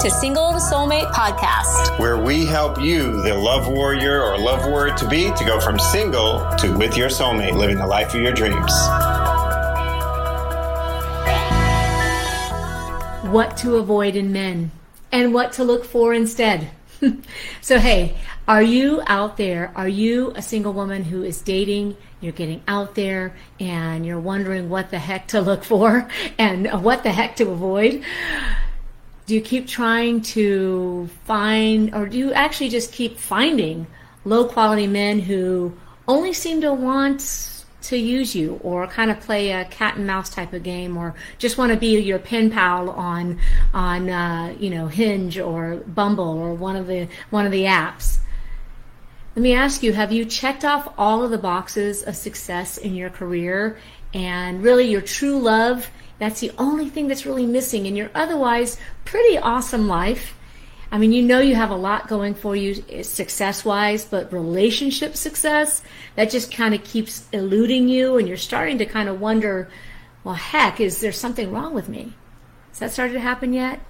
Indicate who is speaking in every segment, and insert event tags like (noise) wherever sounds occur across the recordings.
Speaker 1: to Single to Soulmate podcast,
Speaker 2: where we help you, the love warrior or love warrior to be, to go from single to with your soulmate, living the life of your dreams.
Speaker 3: What to avoid in men and what to look for instead. (laughs) so, hey, are you out there? Are you a single woman who is dating? You're getting out there and you're wondering what the heck to look for (laughs) and what the heck to avoid? Do you keep trying to find, or do you actually just keep finding low quality men who only seem to want to use you or kind of play a cat and mouse type of game or just want to be your pen pal on on uh, you know Hinge or Bumble or one of the one of the apps. Let me ask you, have you checked off all of the boxes of success in your career and really your true love? That's the only thing that's really missing in your otherwise pretty awesome life I mean, you know you have a lot going for you eh, success wise, but relationship success, that just kind of keeps eluding you, and you're starting to kind of wonder, well, heck, is there something wrong with me? Has that started to happen yet?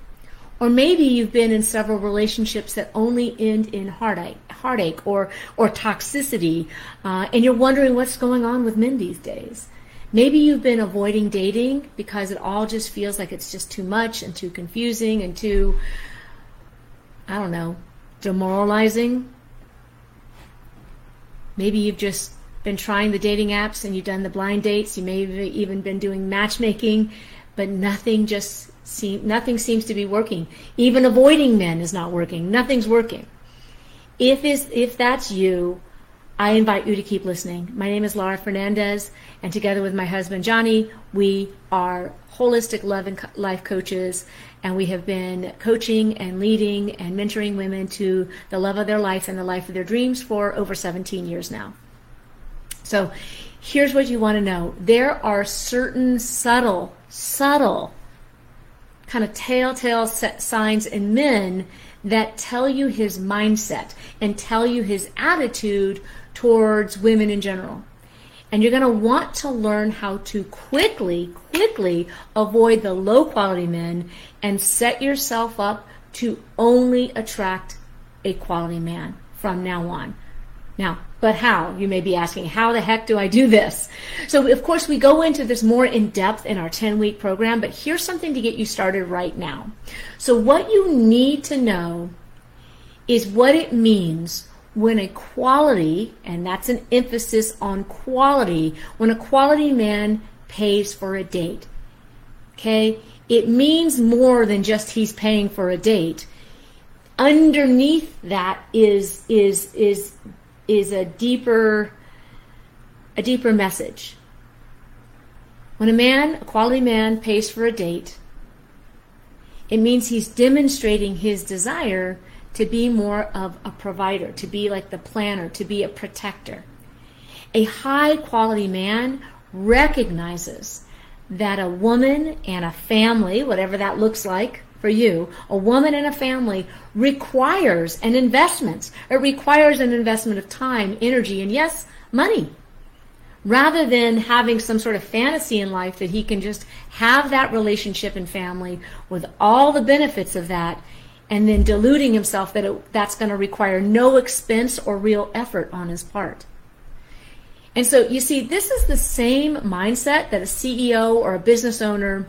Speaker 3: Or maybe you've been in several relationships that only end in heartache, heartache or, or toxicity, uh, and you're wondering what's going on with men these days. Maybe you've been avoiding dating because it all just feels like it's just too much and too confusing and too I don't know, demoralizing. Maybe you've just been trying the dating apps and you've done the blind dates. You may have even been doing matchmaking, but nothing just seem, nothing seems to be working. Even avoiding men is not working. Nothing's working. If is if that's you, I invite you to keep listening. My name is Lara Fernandez, and together with my husband Johnny, we are holistic love and life coaches, and we have been coaching and leading and mentoring women to the love of their life and the life of their dreams for over 17 years now. So, here's what you want to know there are certain subtle, subtle, kind of telltale signs in men that tell you his mindset and tell you his attitude towards women in general. And you're going to want to learn how to quickly, quickly avoid the low quality men and set yourself up to only attract a quality man from now on. Now, but how? You may be asking, how the heck do I do this? So, of course, we go into this more in depth in our 10 week program, but here's something to get you started right now. So, what you need to know is what it means when a quality, and that's an emphasis on quality, when a quality man pays for a date. Okay? It means more than just he's paying for a date. Underneath that is is is is a deeper a deeper message. When a man, a quality man pays for a date, it means he's demonstrating his desire to be more of a provider, to be like the planner, to be a protector. A high quality man recognizes that a woman and a family, whatever that looks like for you, a woman and a family requires an investment. It requires an investment of time, energy, and yes, money. Rather than having some sort of fantasy in life that he can just have that relationship and family with all the benefits of that and then deluding himself that it, that's going to require no expense or real effort on his part. And so you see, this is the same mindset that a CEO or a business owner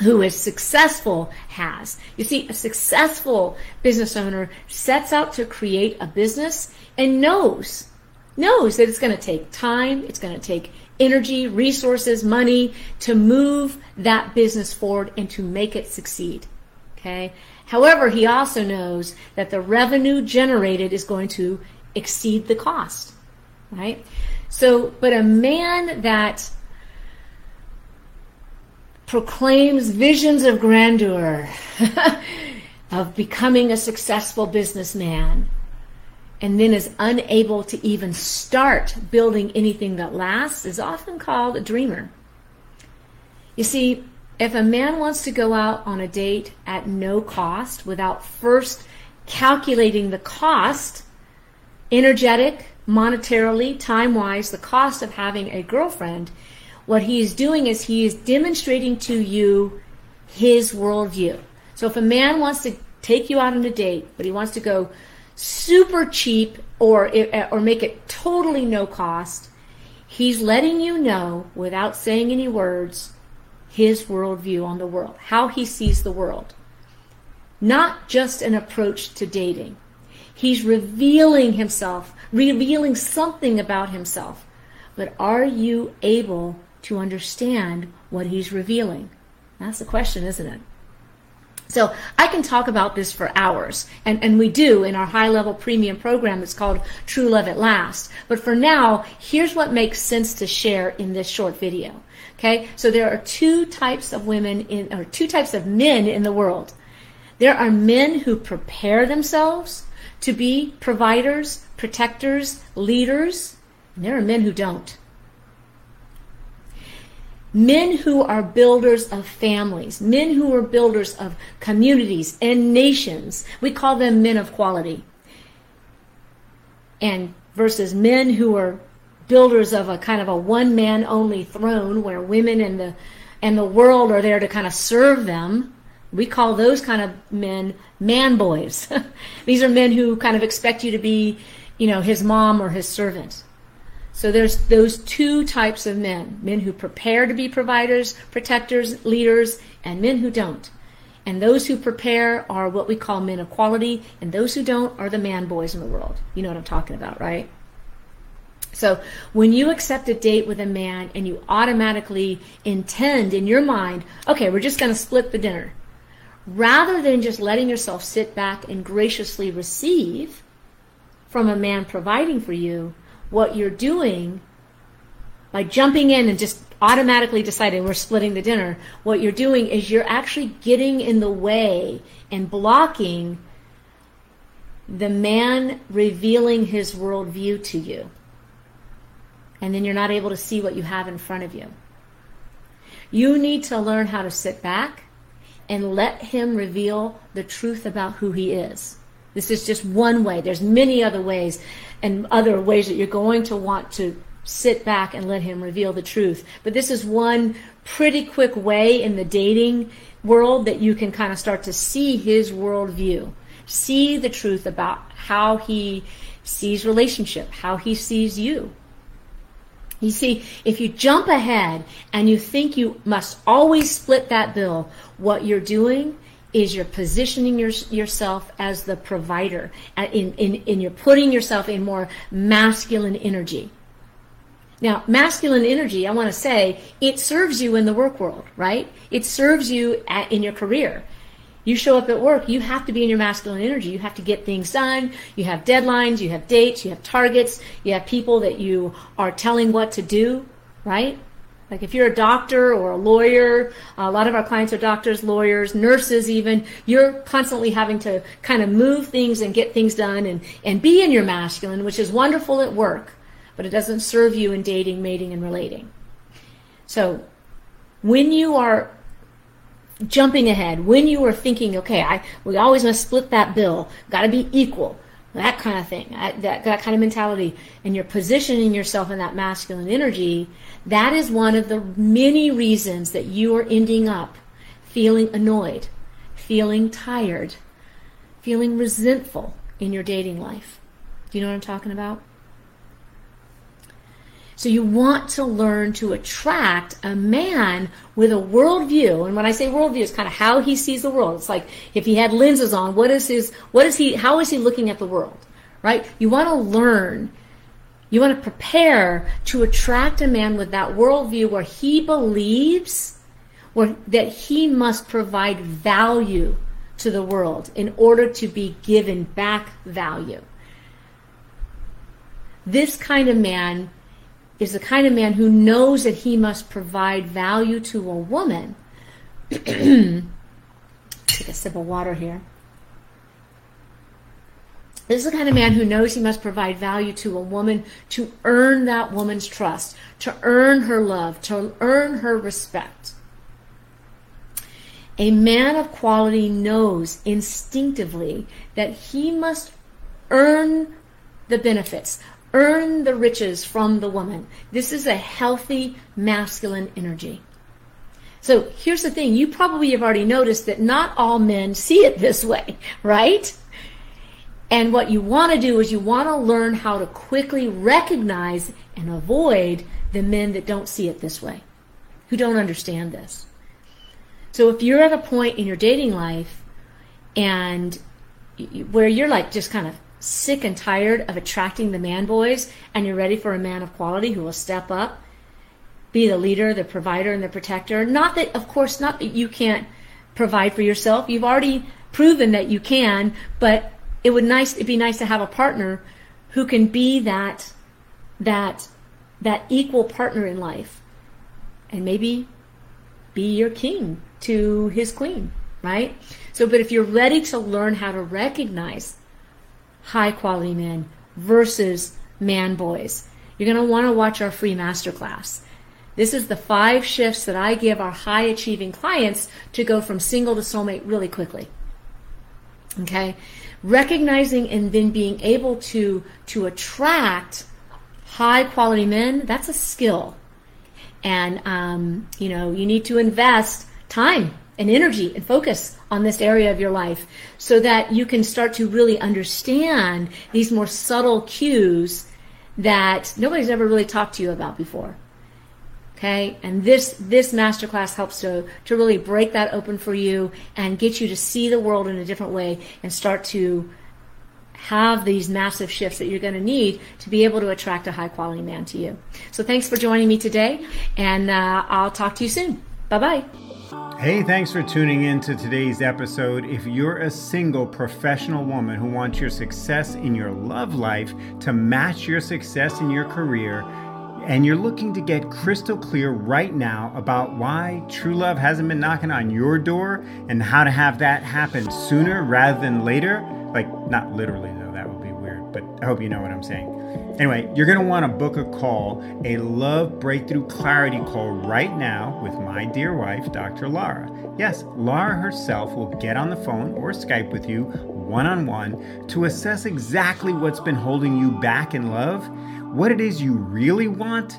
Speaker 3: who is successful has. You see, a successful business owner sets out to create a business and knows, knows that it's going to take time, it's going to take energy, resources, money to move that business forward and to make it succeed. Okay? However, he also knows that the revenue generated is going to exceed the cost, right? So, but a man that proclaims visions of grandeur, (laughs) of becoming a successful businessman, and then is unable to even start building anything that lasts is often called a dreamer. You see, if a man wants to go out on a date at no cost without first calculating the cost, energetic, monetarily, time wise, the cost of having a girlfriend, what he is doing is he is demonstrating to you his worldview. So if a man wants to take you out on a date, but he wants to go super cheap or or make it totally no cost, he's letting you know without saying any words his worldview on the world, how he sees the world. Not just an approach to dating. He's revealing himself, revealing something about himself. But are you able to understand what he's revealing? That's the question, isn't it? So I can talk about this for hours, and, and we do in our high level premium program that's called True Love at Last. But for now, here's what makes sense to share in this short video. Okay, so there are two types of women in, or two types of men in the world. There are men who prepare themselves to be providers, protectors, leaders, and there are men who don't. Men who are builders of families, men who are builders of communities and nations. We call them men of quality. And versus men who are builders of a kind of a one man only throne where women and the and the world are there to kind of serve them. We call those kind of men man boys. (laughs) These are men who kind of expect you to be, you know, his mom or his servant. So there's those two types of men men who prepare to be providers, protectors, leaders, and men who don't. And those who prepare are what we call men of quality, and those who don't are the man boys in the world. You know what I'm talking about, right? So when you accept a date with a man and you automatically intend in your mind, okay, we're just going to split the dinner, rather than just letting yourself sit back and graciously receive from a man providing for you, what you're doing by jumping in and just automatically deciding we're splitting the dinner, what you're doing is you're actually getting in the way and blocking the man revealing his worldview to you. And then you're not able to see what you have in front of you. You need to learn how to sit back and let him reveal the truth about who he is. This is just one way. There's many other ways and other ways that you're going to want to sit back and let him reveal the truth. But this is one pretty quick way in the dating world that you can kind of start to see his worldview, see the truth about how he sees relationship, how he sees you. You see, if you jump ahead and you think you must always split that bill, what you're doing is you're positioning your, yourself as the provider uh, in, in you're putting yourself in more masculine energy. Now masculine energy i want to say it serves you in the work world right? It serves you at, in your career you show up at work you have to be in your masculine energy. You have to get things done. You have deadlines you have dates you have targets you have people that you are telling what to do right? Like if you're a doctor or a lawyer, a lot of our clients are doctors, lawyers, nurses even, you're constantly having to kind of move things and get things done and, and be in your masculine, which is wonderful at work, but it doesn't serve you in dating, mating, and relating. So when you are jumping ahead, when you are thinking, okay, I, we always must split that bill, got to be equal, that kind of thing, that, that kind of mentality, and you're positioning yourself in that masculine energy, that is one of the many reasons that you are ending up feeling annoyed, feeling tired, feeling resentful in your dating life. Do you know what I'm talking about? So you want to learn to attract a man with a worldview. And when I say worldview, it's kind of how he sees the world. It's like if he had lenses on, what is his, what is he, how is he looking at the world? Right? You want to learn, you want to prepare to attract a man with that worldview where he believes where, that he must provide value to the world in order to be given back value. This kind of man is the kind of man who knows that he must provide value to a woman. (clears throat) Take a sip of water here. This is the kind of man who knows he must provide value to a woman to earn that woman's trust, to earn her love, to earn her respect. A man of quality knows instinctively that he must earn the benefits, earn the riches from the woman. This is a healthy masculine energy. So here's the thing you probably have already noticed that not all men see it this way, (laughs) right? And what you want to do is you want to learn how to quickly recognize and avoid the men that don't see it this way, who don't understand this. So if you're at a point in your dating life and where you're like just kind of sick and tired of attracting the man boys and you're ready for a man of quality who will step up be the leader the provider and the protector. Not that of course not that you can't provide for yourself. You've already proven that you can but it would nice it'd be nice to have a partner who can be that that that equal partner in life and maybe be your king to his queen right? So but if you're ready to learn how to recognize high quality men versus man boys. You're going to want to watch our free masterclass. This is the five shifts that I give our high achieving clients to go from single to soulmate really quickly. Okay? Recognizing and then being able to to attract high quality men, that's a skill. And um, you know, you need to invest time and energy and focus on this area of your life so that you can start to really understand these more subtle cues that nobody's ever really talked to you about before. Okay? And this this masterclass helps to to really break that open for you and get you to see the world in a different way and start to have these massive shifts that you're going to need to be able to attract a high quality man to you. So thanks for joining me today, and uh, I'll talk to you soon. Bye bye.
Speaker 4: Hey, thanks for tuning in to today's episode. If you're a single professional woman who wants your success in your love life to match your success in your career, and you're looking to get crystal clear right now about why true love hasn't been knocking on your door and how to have that happen sooner rather than later, like not literally though, that but I hope you know what I'm saying. Anyway, you're going to want to book a call, a love breakthrough clarity call right now with my dear wife, Dr. Lara. Yes, Lara herself will get on the phone or Skype with you one on one to assess exactly what's been holding you back in love, what it is you really want,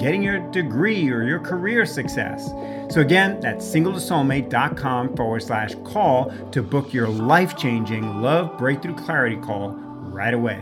Speaker 4: getting your degree or your career success. So, again, that's singletosoulmate.com forward slash call to book your life changing love breakthrough clarity call right away.